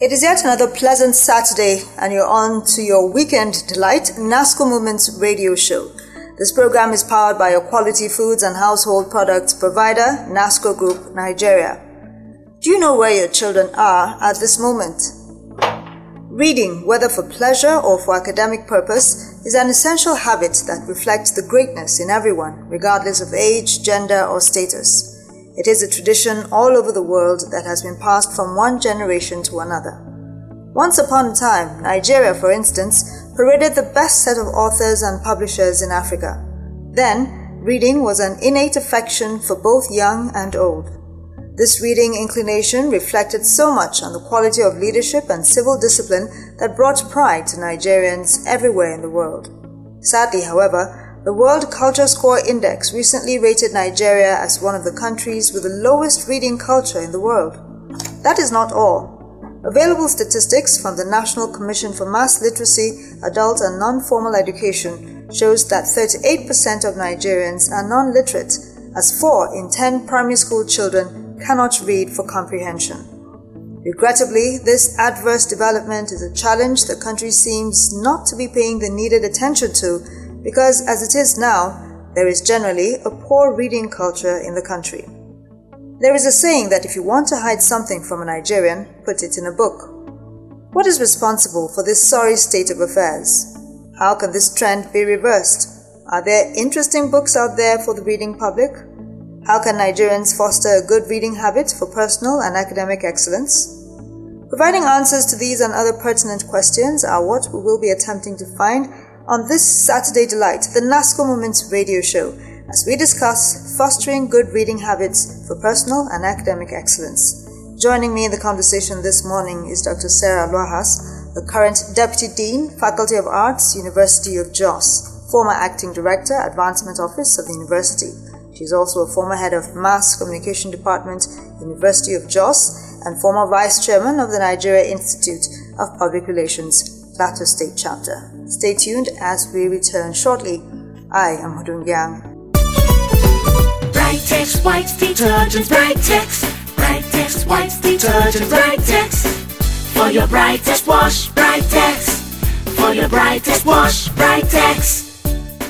It is yet another pleasant Saturday, and you're on to your weekend delight, NASCO Moments radio show. This program is powered by your quality foods and household products provider, NASCO Group Nigeria. Do you know where your children are at this moment? Reading, whether for pleasure or for academic purpose, is an essential habit that reflects the greatness in everyone, regardless of age, gender, or status. It is a tradition all over the world that has been passed from one generation to another. Once upon a time, Nigeria, for instance, paraded the best set of authors and publishers in Africa. Then, reading was an innate affection for both young and old. This reading inclination reflected so much on the quality of leadership and civil discipline that brought pride to Nigerians everywhere in the world. Sadly, however, the World Culture Score Index recently rated Nigeria as one of the countries with the lowest reading culture in the world. That is not all. Available statistics from the National Commission for Mass Literacy, Adult and Non-Formal Education shows that 38% of Nigerians are non-literate, as 4 in 10 primary school children cannot read for comprehension. Regrettably, this adverse development is a challenge the country seems not to be paying the needed attention to because as it is now, there is generally a poor reading culture in the country. There is a saying that if you want to hide something from a Nigerian, put it in a book. What is responsible for this sorry state of affairs? How can this trend be reversed? Are there interesting books out there for the reading public? How can Nigerians foster a good reading habit for personal and academic excellence? Providing answers to these and other pertinent questions are what we will be attempting to find on this Saturday Delight, the NASCO Moments radio show, as we discuss fostering good reading habits for personal and academic excellence. Joining me in the conversation this morning is Dr. Sarah Lwahas, the current Deputy Dean, Faculty of Arts, University of Jos, former Acting Director, Advancement Office of the University. She is also a former head of Mass Communication Department, University of Jos, and former Vice Chairman of the Nigeria Institute of Public Relations, Plateau State Chapter. Stay tuned as we return shortly. I am Hodungyang. Brightex white detergent, Brightex, Brightex white detergent, Brightex. For your brightest wash, Brightex. For your brightest wash, Brightex.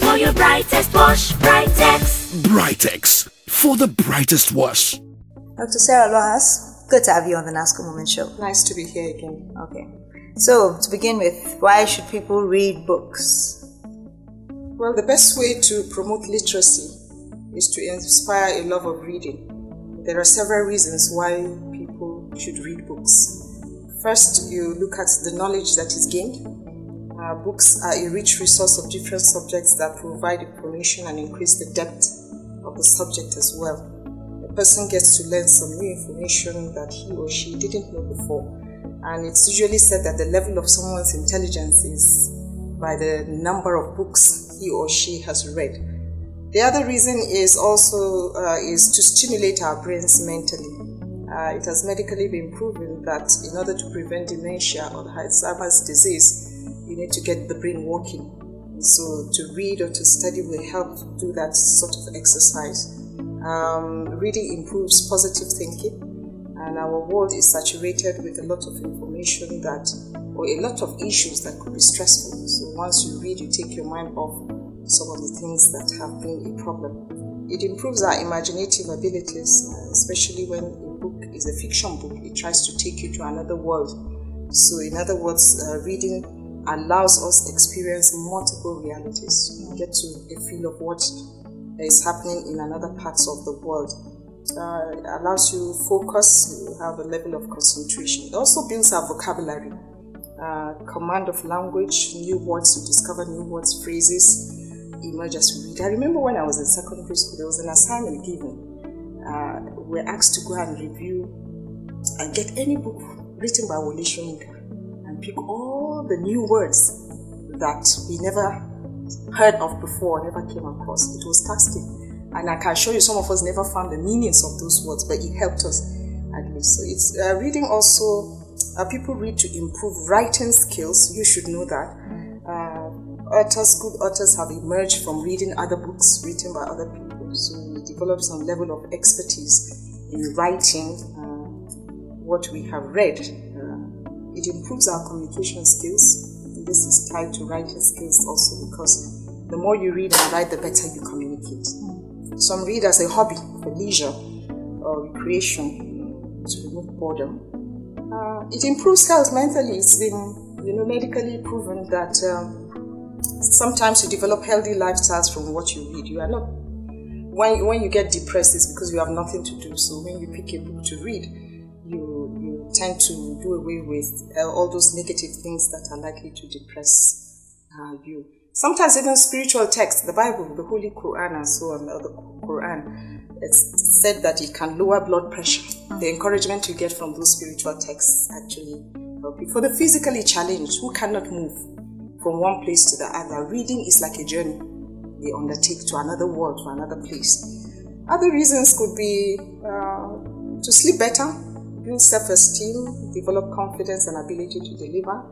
For your brightest wash, Brightex. Brightex for the brightest wash. Dr. Sarah Lwahas, good to have you on the NASCO Moment Show. Nice to be here again. Okay. So, to begin with, why should people read books? Well, the best way to promote literacy is to inspire a love of reading. There are several reasons why people should read books. First, you look at the knowledge that is gained. Uh, books are a rich resource of different subjects that provide information and increase the depth of the subject as well. A person gets to learn some new information that he or she didn't know before. And it's usually said that the level of someone's intelligence is by the number of books he or she has read. The other reason is also uh, is to stimulate our brains mentally. Uh, it has medically been proven that in order to prevent dementia or Alzheimer's disease, you need to get the brain working. So to read or to study will help do that sort of exercise. Um, reading improves positive thinking, and our world is saturated with a lot of information that, or a lot of issues that could be stressful. So once you read, you take your mind off some of the things that have been a problem. It improves our imaginative abilities, especially when a book is a fiction book. It tries to take you to another world. So, in other words, uh, reading allows us experience multiple realities. You get to a feel of what is happening in another parts of the world. Uh, it allows you focus, you have a level of concentration. It also builds our vocabulary, uh, command of language, new words, you discover new words, phrases emerge as you read. I remember when I was in secondary school, there was an assignment given. Uh, we're asked to go and review and get any book written by Wole pick all the new words that we never heard of before, never came across. It was tasking. And I can show you some of us never found the meanings of those words, but it helped us at least. So it's uh, reading also, uh, people read to improve writing skills. You should know that. Uh, authors, good authors have emerged from reading other books written by other people. So we develop some level of expertise in writing uh, what we have read. It improves our communication skills And this is tied to writing skills also because the more you read and write, the better you communicate. Some read as a hobby, for leisure or recreation to remove boredom. Uh, it improves health mentally. It's been, you know, medically proven that um, sometimes you develop healthy lifestyles from what you read. You are not when when you get depressed, it's because you have nothing to do. So when you pick a book to read, tend to do away with uh, all those negative things that are likely to depress uh, you. Sometimes even spiritual texts, the Bible, the Holy Quran, and so on, the Quran, it's said that it can lower blood pressure. The encouragement you get from those spiritual texts actually help you. For the physically challenged who cannot move from one place to the other, reading is like a journey they undertake to another world, to another place. Other reasons could be uh, to sleep better, build self-esteem, develop confidence and ability to deliver,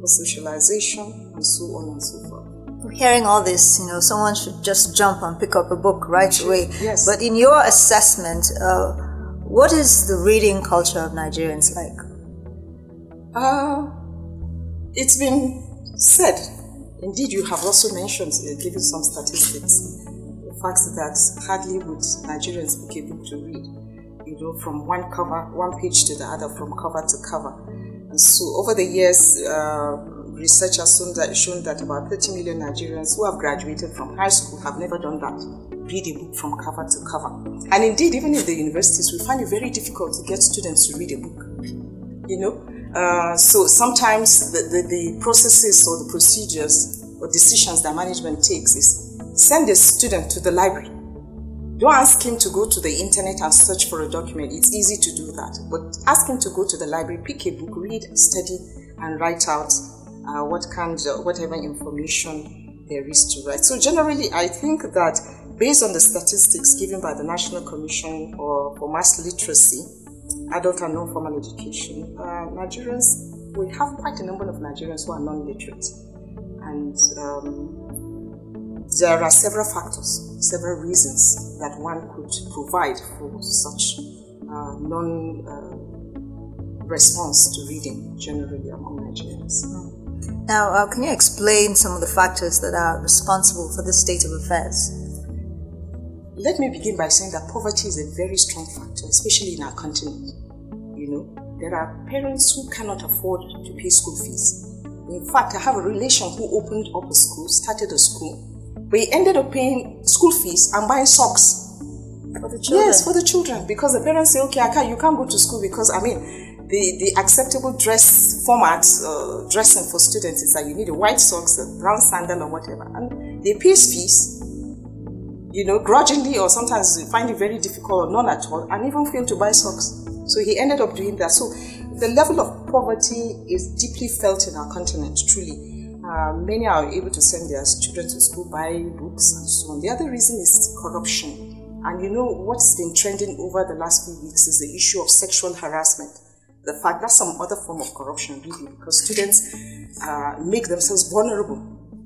for socialization, and so on and so forth. Hearing all this, you know, someone should just jump and pick up a book right away. Yes. But in your assessment, uh, what is the reading culture of Nigerians like? Uh, it's been said. Indeed, you have also mentioned, uh, given some statistics, the fact that hardly would Nigerians be a book to read you know, from one cover, one page to the other, from cover to cover. And so over the years, uh, research has shown that, shown that about 30 million Nigerians who have graduated from high school have never done that. Read a book from cover to cover. And indeed, even in the universities, we find it very difficult to get students to read a book. You know? Uh, so sometimes the, the, the processes or the procedures or decisions that management takes is send a student to the library don't ask him to go to the internet and search for a document. It's easy to do that. But ask him to go to the library, pick a book, read, study, and write out uh, what kind whatever information there is to write. So generally, I think that based on the statistics given by the National Commission for, for Mass Literacy, Adult and Non-Formal Education, uh, Nigerians, we have quite a number of Nigerians who are non-literate. And um, there are several factors, several reasons that one could provide for such uh, non uh, response to reading generally among Nigerians. Now, uh, can you explain some of the factors that are responsible for this state of affairs? Let me begin by saying that poverty is a very strong factor, especially in our continent. You know, there are parents who cannot afford to pay school fees. In fact, I have a relation who opened up a school, started a school, but he ended up paying school fees and buying socks. For the children? Yes, for the children. Because the parents say, okay, I can't, you can't go to school because, I mean, the, the acceptable dress format, uh, dressing for students is that you need a white socks, a brown sandal, or whatever. And they pay fees, you know, grudgingly, or sometimes find it very difficult or none at all, and even fail to buy socks. So he ended up doing that. So the level of poverty is deeply felt in our continent, truly. Uh, many are able to send their children to school, buy books, and so on. The other reason is corruption. And you know what's been trending over the last few weeks is the issue of sexual harassment. The fact that's some other form of corruption, really, because students uh, make themselves vulnerable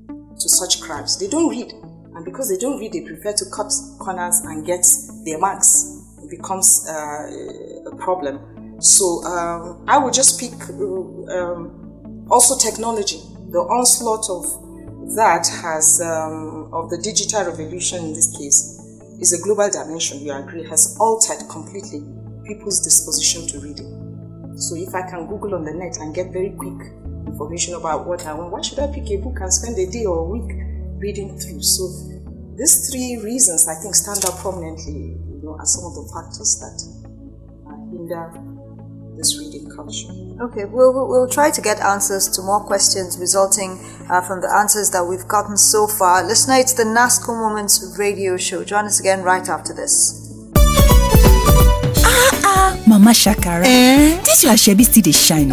to such crimes. They don't read, and because they don't read, they prefer to cut corners and get their marks. It becomes uh, a problem. So um, I would just pick uh, um, also technology the onslaught of that has, um, of the digital revolution in this case, is a global dimension, we agree, has altered completely people's disposition to reading. So if I can Google on the net and get very quick information about what I want, why should I pick a book and spend a day or a week reading through? So these three reasons I think stand out prominently, you know, as some of the factors that hinder this reading culture. Okay, we'll, we'll try to get answers to more questions resulting uh, from the answers that we've gotten so far. Listener, it's the NASCO Moments radio show. Join us again right after this. Ah ah, Mama Shakara. Eh? This your shebi still dey shine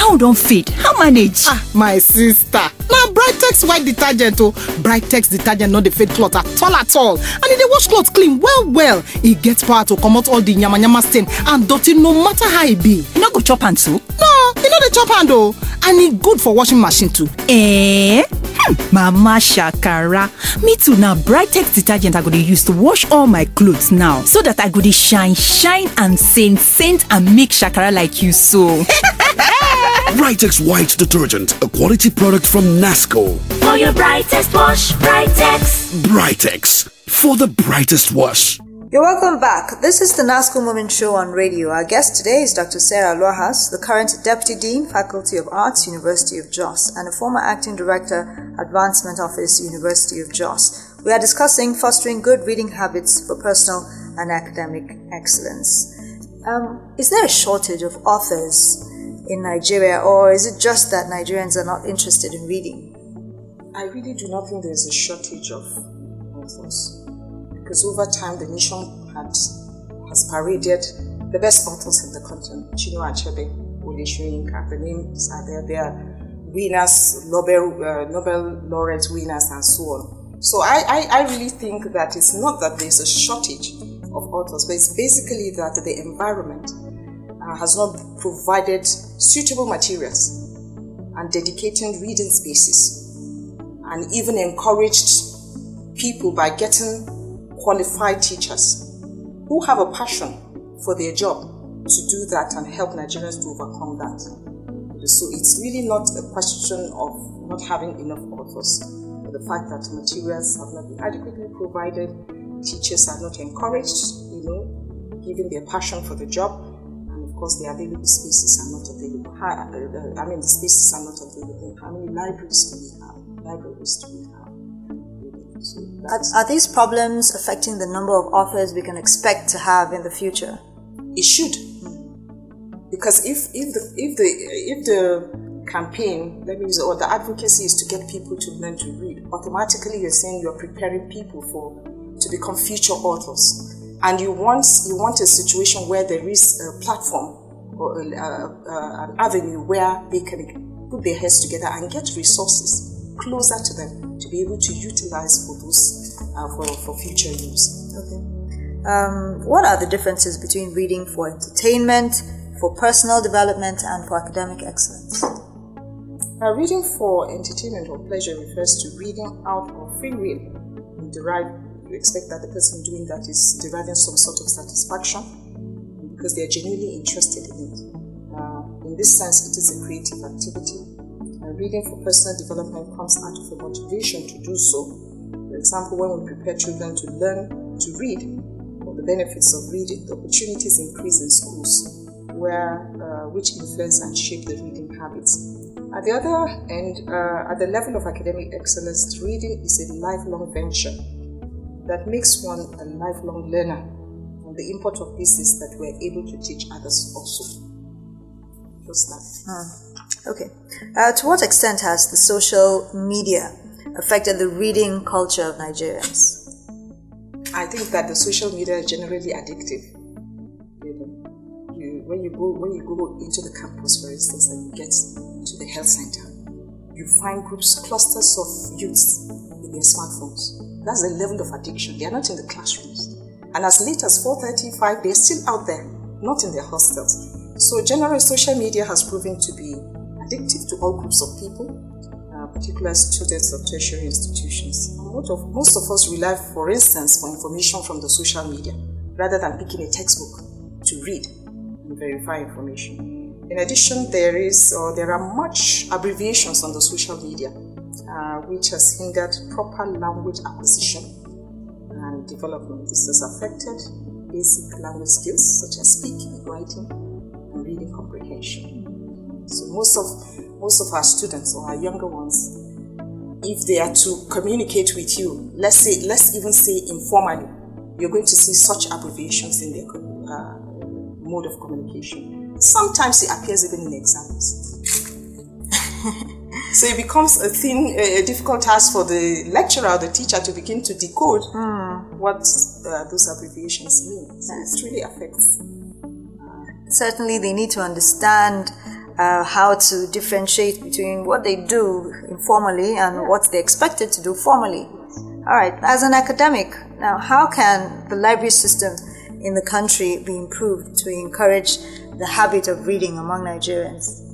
how don fade? How manage? ah my sister na brightex white detergent o brightex detergent no dey fade cloth at all at all and e dey wash cloth clean well well e get power to comot all the yamayama stain and dirty no matter how e be You no go chop am too? no e no dey chop hand o and e good for washing machine too Eh? Hmm, Mama Shakara. Me too na Brightex detergent I go dey use to wash all my clothes now so that I go dey shine shine and saint saint and make Shakara like you so. Brightex White Detergent, a quality product from Nasco. For your brightest wash, Brightex. Brightex, for the brightest wash. You're welcome back. This is the NASCO Moment Show on radio. Our guest today is Dr. Sarah Lwahas, the current Deputy Dean, Faculty of Arts, University of Jos, and a former Acting Director, Advancement Office, University of Jos. We are discussing fostering good reading habits for personal and academic excellence. Um, is there a shortage of authors in Nigeria, or is it just that Nigerians are not interested in reading? I really do not think there's a shortage of authors because over time the nation had has paraded the best authors in the continent. Chinua Achebe, Soyinka, the names are there. They are winners, Nobel uh, Nobel laureate winners, and so on. So I, I, I really think that it's not that there's a shortage of authors, but it's basically that the environment uh, has not provided suitable materials and dedicated reading spaces and even encouraged people by getting qualified teachers who have a passion for their job to do that and help Nigerians to overcome that. So it's really not a question of not having enough authors, but the fact that materials have not been adequately provided, teachers are not encouraged, you know, given their passion for the job, and of course the available spaces are not available. Uh, I mean, the spaces are not available. How many libraries do we have? Libraries do we have? Are, are these problems affecting the number of authors we can expect to have in the future? it should, because if if the if the if the campaign, let me use or the advocacy is to get people to learn to read, automatically you're saying you're preparing people for to become future authors, and you want you want a situation where there is a platform or a, uh, uh, an avenue where they can put their heads together and get resources closer to them to be able to utilize for those uh, for, for future use. Okay. Um, what are the differences between reading for entertainment, for personal development, and for academic excellence? Uh, reading for entertainment or pleasure refers to reading out of free will. You derive, you expect that the person doing that is deriving some sort of satisfaction because they are genuinely interested in it. Uh, in this sense, it is a creative activity. Uh, reading for personal development comes out of a motivation to do so. For example, when we prepare children to learn to read, or the benefits of reading, the opportunities increase in schools, where uh, which influence and shape the reading habits. At the other end, uh, at the level of academic excellence, reading is a lifelong venture that makes one a lifelong learner. And the import of this is that we're able to teach others also. Just that. Okay. Uh, to what extent has the social media affected the reading culture of Nigerians? I think that the social media is generally addictive. You know, you, when you go when you go into the campus, for instance, and you get to the health center, you find groups, clusters of youths with their smartphones. That's the level of addiction. They are not in the classrooms, and as late as 4:35, they're still out there, not in their hostels. So, generally, social media has proven to be addictive to all groups of people, uh, particularly students of tertiary institutions. Most of, most of us rely, for instance, for information from the social media rather than picking a textbook to read and verify information. In addition, there is or there are much abbreviations on the social media, uh, which has hindered proper language acquisition and development. This has affected basic language skills such as speaking, writing, and reading comprehension. So most of most of our students or our younger ones, if they are to communicate with you, let's say let's even say informally, you're going to see such abbreviations in their uh, mode of communication. Sometimes it appears even in exams. so it becomes a thing, a, difficult task for the lecturer or the teacher to begin to decode what uh, those abbreviations mean. So it really affects certainly they need to understand uh, how to differentiate between what they do informally and what they're expected to do formally. All right, as an academic, now how can the library system in the country be improved to encourage the habit of reading among Nigerians?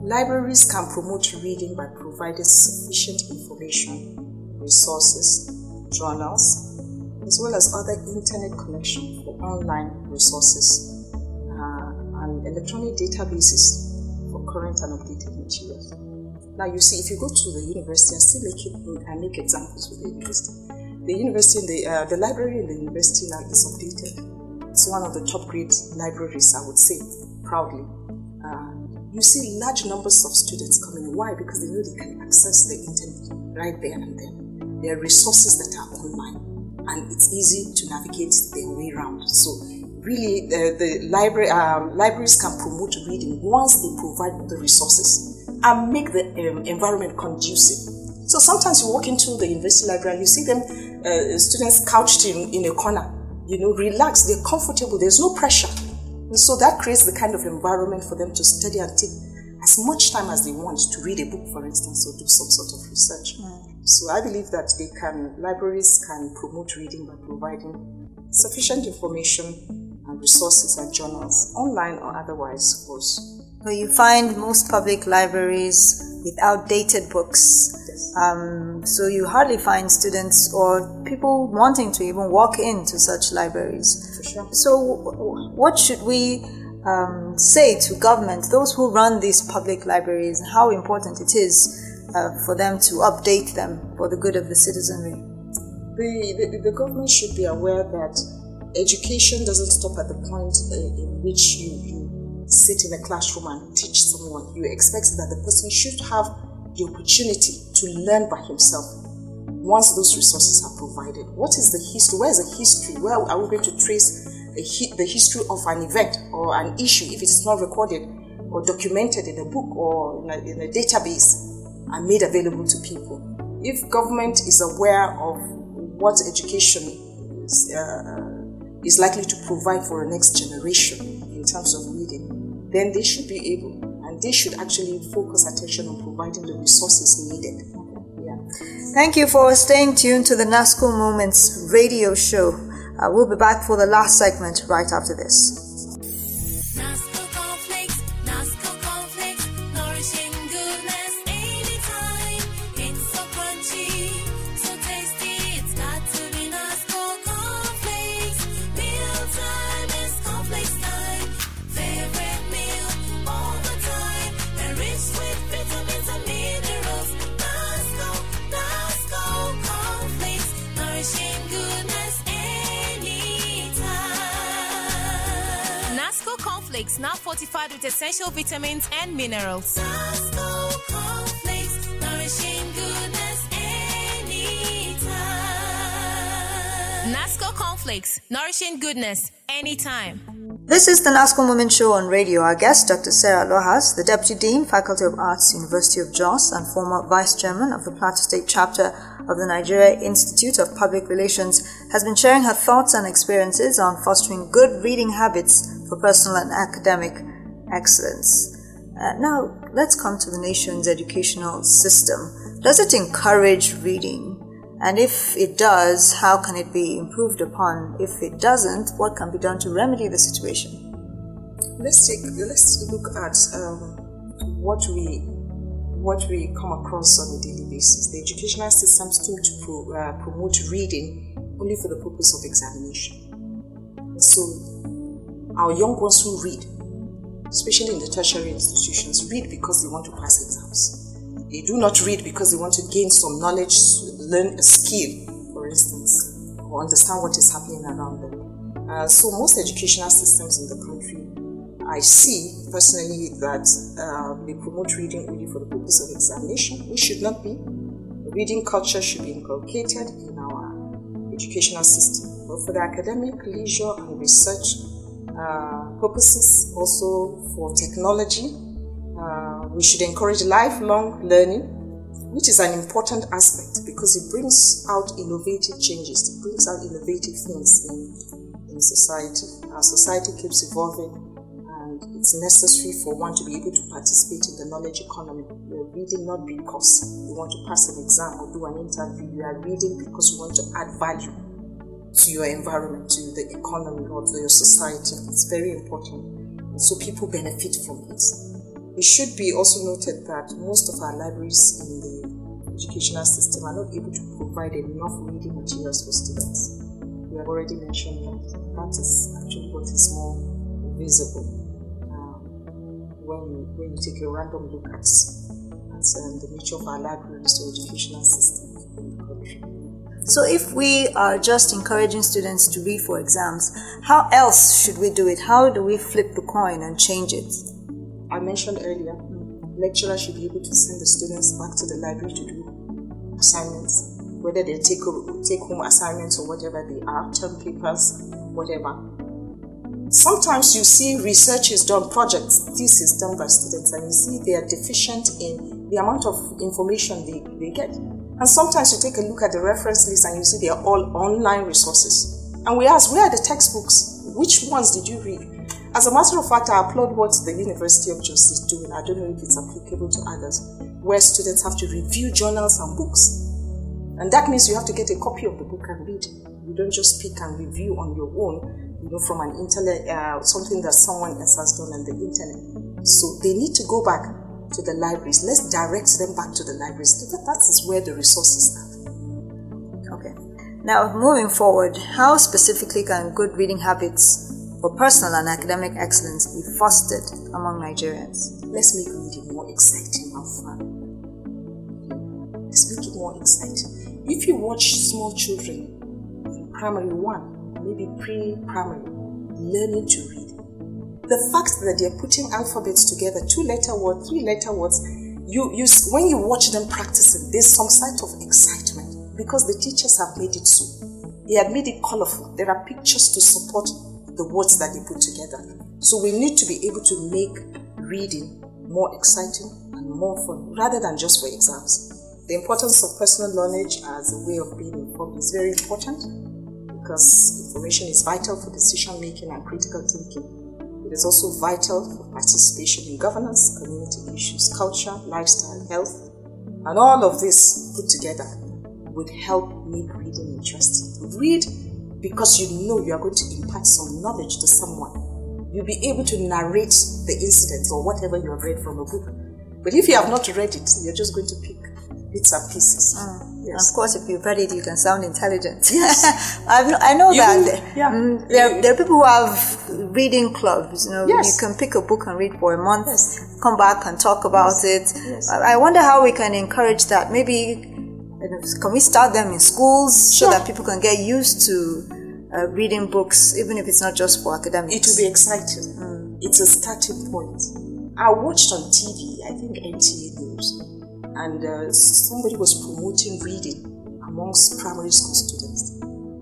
Libraries can promote reading by providing sufficient information, resources, journals, as well as other internet connection for online resources uh, and electronic databases current and updated materials. Now, you see, if you go to the university, I still make it, I make examples with the university. The university, the, uh, the library in the university now is updated. It's one of the top grade libraries, I would say, proudly. Uh, you see large numbers of students coming. Why? Because they know they can access the internet right there and then. There are resources that are online and it's easy to navigate their way around. So really the, the library um, libraries can promote reading once they provide the resources and make the um, environment conducive. So sometimes you walk into the university library and you see them uh, students couched in, in a corner, you know, relaxed, they're comfortable, there's no pressure. And so that creates the kind of environment for them to study and take as much time as they want to read a book, for instance, or do some sort of research. Mm. So I believe that they can libraries can promote reading by providing sufficient information resources and journals, online or otherwise, of course. You find most public libraries with outdated books. Um, so you hardly find students or people wanting to even walk into such libraries. For sure. So, what should we um, say to government, those who run these public libraries, how important it is uh, for them to update them for the good of the citizenry? The, the, the government should be aware that education doesn't stop at the point uh, in which you, you sit in a classroom and teach someone. You expect that the person should have the opportunity to learn by himself once those resources are provided. What is the history? Where is the history? Where are we going to trace the, the history of an event or an issue if it is not recorded or documented in a book or in a, in a database? and made available to people. If government is aware of what education is, uh, is likely to provide for the next generation in terms of reading, then they should be able and they should actually focus attention on providing the resources needed. Yeah. Thank you for staying tuned to the NASCO Moments radio show. Uh, we'll be back for the last segment right after this. Now fortified with essential vitamins and minerals. Nasco Cornflakes, nourishing goodness anytime. This is the NASCO Moment Show on radio. Our guest, Dr. Sarah Lwahas, the Deputy Dean, Faculty of Arts, University of Jos, and former Vice Chairman of the Plateau State Chapter of the Nigeria Institute of Public Relations, has been sharing her thoughts and experiences on fostering good reading habits for personal and academic excellence. Uh, now, let's come to the nation's educational system. Does it encourage reading? And if it does, how can it be improved upon? If it doesn't, what can be done to remedy the situation? Let's take let's look at um, what we what we come across on a daily basis. The educational system seems to pro, uh, promote reading only for the purpose of examination. So our young ones who read, especially in the tertiary institutions, read because they want to pass exams. They do not read because they want to gain some knowledge, learn a skill, for instance, or understand what is happening around them. Uh, so most educational systems in the country, I see personally that uh, they promote reading only for the purpose of examination, which should not be. Reading culture should be inculcated in our educational system, both for the academic, leisure, and research uh, purposes also for technology. Uh, we should encourage lifelong learning, which is an important aspect because it brings out innovative changes, it brings out innovative things in, in society. Our society keeps evolving, and it's necessary for one to be able to participate in the knowledge economy. You're reading not because you want to pass an exam or do an interview. You are reading because you want to add value to your environment, to the economy, or to your society. It's very important. And So people benefit from it. It should be also noted that most of our libraries in the educational system are not able to provide enough reading materials for students. We have already mentioned that. That is actually what is more visible um, when, you, when you take a random look at, at um, the nature of our libraries or educational system in the country. So, if we are just encouraging students to read for exams, how else should we do it? How do we flip the coin and change it? I mentioned earlier, lecturers should be able to send the students back to the library to do assignments, whether they take take home assignments or whatever they are, term papers, whatever. Sometimes you see research is done, projects, thesis done by students, and you see they are deficient in the amount of information they, they get. And sometimes you take a look at the reference list and you see they are all online resources. And we ask, where are the textbooks? Which ones did you read? As a matter of fact, I applaud what the University of Jos is doing. I don't know if it's applicable to others, where students have to review journals and books. And that means you have to get a copy of the book and read. You don't just pick and review on your own, you know, from an internet, uh, something that someone else has done on the internet. So they need to go back to the libraries. Let's direct them back to the libraries. That is where the resources are. Okay. Now, moving forward, how specifically can good reading habits for personal and academic excellence be fostered among Nigerians? Let's make reading more exciting and fun. Let's make it more exciting. If you watch small children in primary one, maybe pre-primary, learning to read, the fact that they're putting alphabets together, two letter words, three letter words, you, you when you watch them practicing, there's some sort of excitement because the teachers have made it so. They have made it colorful. There are pictures to support the words that they put together. So we need to be able to make reading more exciting and more fun rather than just for exams. The importance of personal knowledge as a way of being informed is very important because information is vital for decision making and critical thinking. It is also vital for participation in governance, community issues, culture, lifestyle, health, and all of this put together would help make reading interesting. Read because you know you are going to impart some knowledge to someone. You'll be able to narrate the incidents or whatever you have read from a book. But if you have not read it, you're just going to pick bits and pieces. Mm. Yes. Of course, if you've read it, you can sound intelligent. Yes. I know you, that. Yeah. Mm, there, there, are people who have reading clubs. You know, yes. you can pick a book and read for a month, yes. come back and talk about it. I wonder how we can encourage that. Maybe can we start them in schools so that people can get used to uh, reading books, even if it's not just for academics? It will be exciting. Mm. It's a starting point. I watched on TV, I think NTA News, and uh, somebody was promoting reading amongst primary school students.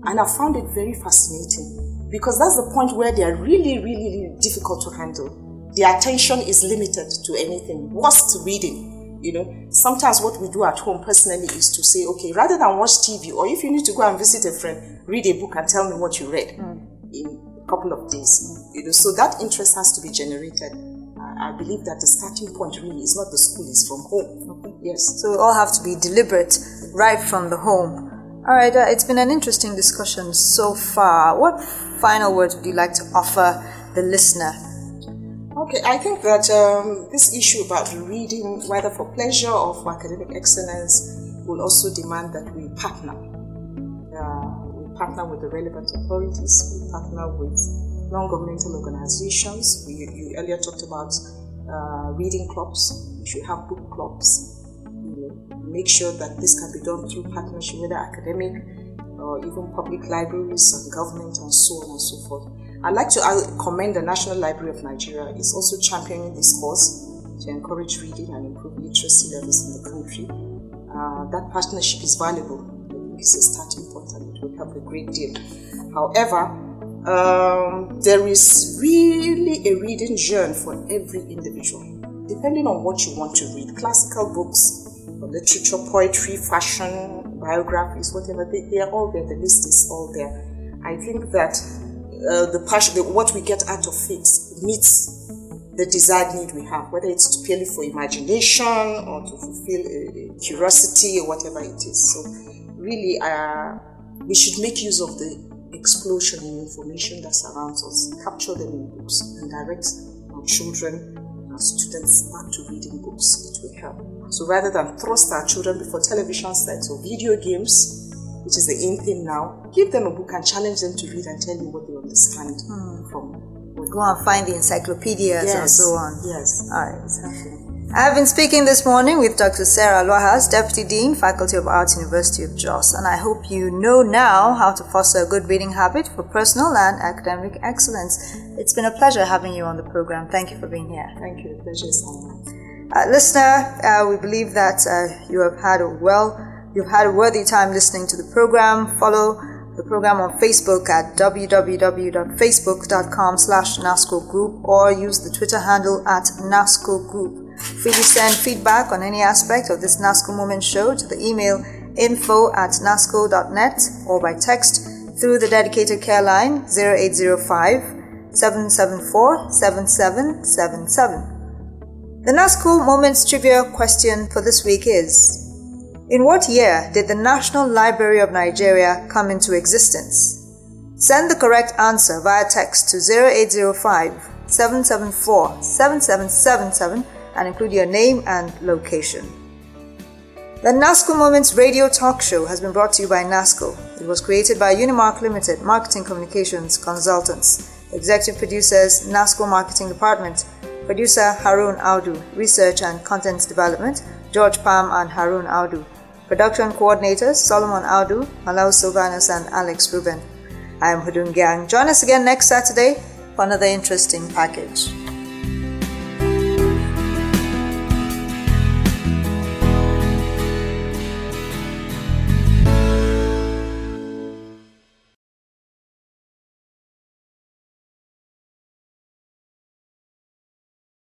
And I found it very fascinating because that's the point where they are really, really, really difficult to handle. Their attention is limited to anything, worst reading you know, sometimes what we do at home personally is to say, okay, rather than watch TV, or if you need to go and visit a friend, read a book and tell me what you read mm. in a couple of days. You know, so that interest has to be generated. I believe that the starting point really is not the school, it's from home. Okay. Yes. So we all have to be deliberate right from the home. All right, uh, it's been an interesting discussion so far. What final words would you like to offer the listener Okay, I think that um, this issue about reading, whether for pleasure or for academic excellence, will also demand that we partner. Uh, we partner with the relevant authorities, we partner with non governmental organizations. We, you earlier talked about uh, reading clubs, we should have book clubs. You know, make sure that this can be done through partnership, whether academic or even public libraries and government and so on and so forth. I'd like to uh, commend the National Library of Nigeria. It's also championing this cause to encourage reading and improve literacy levels in the country. Uh, that partnership is valuable. I think it's a starting point and it will help a great deal. However, um, there is really a reading journey for every individual, depending on what you want to read. Classical books, literature, poetry, fashion, biographies, whatever, they, they are all there. The list is all there. I think that uh, the passion, the, what we get out of it meets the desired need we have, whether it's purely for imagination or to fulfill a, a curiosity or whatever it is. So, really, uh, we should make use of the explosion in information that surrounds us, capture them in books, and direct our children and students back to reading books. It will help. So, rather than thrust our children before television sets or video games, which is the in thing now, give them a book and challenge them to read and tell you what they understand from Go and find the encyclopedias and so on. Yes. All right. Exactly. I have been speaking this morning with Dr. Sarah Lwahas, Deputy Dean, Faculty of Arts, University of Jos, and I hope you know now how to foster a good reading habit for personal and academic excellence. It's been a pleasure having you on the program. Thank you for being here. Thank you. Pleasure is. Uh, listener, uh, we believe that uh, you have had a well, you've had a worthy time listening to the program. Follow the program on Facebook at www.facebook.com slash NASCO group or use the Twitter handle at NASCO group. Freely send feedback on any aspect of this NASCO Moment show to the email info at nasco.net or by text through the dedicated care line 0805 774 7777. The NASCO Moments trivia question for this week is In what year did the National Library of Nigeria come into existence? Send the correct answer via text to 0805 774 7777 and include your name and location. The NASCO Moments radio talk show has been brought to you by NASCO. It was created by Unimark Limited Marketing Communications Consultants. Executive producers NASCO Marketing Department. Producer Harun Audu. Research and Content Development George Palm and Harun Audu. Production coordinators Solomon Audu, Malau Silvanus, and Alex Ruben. I am Hudun Gang. Join us again next Saturday for another interesting package.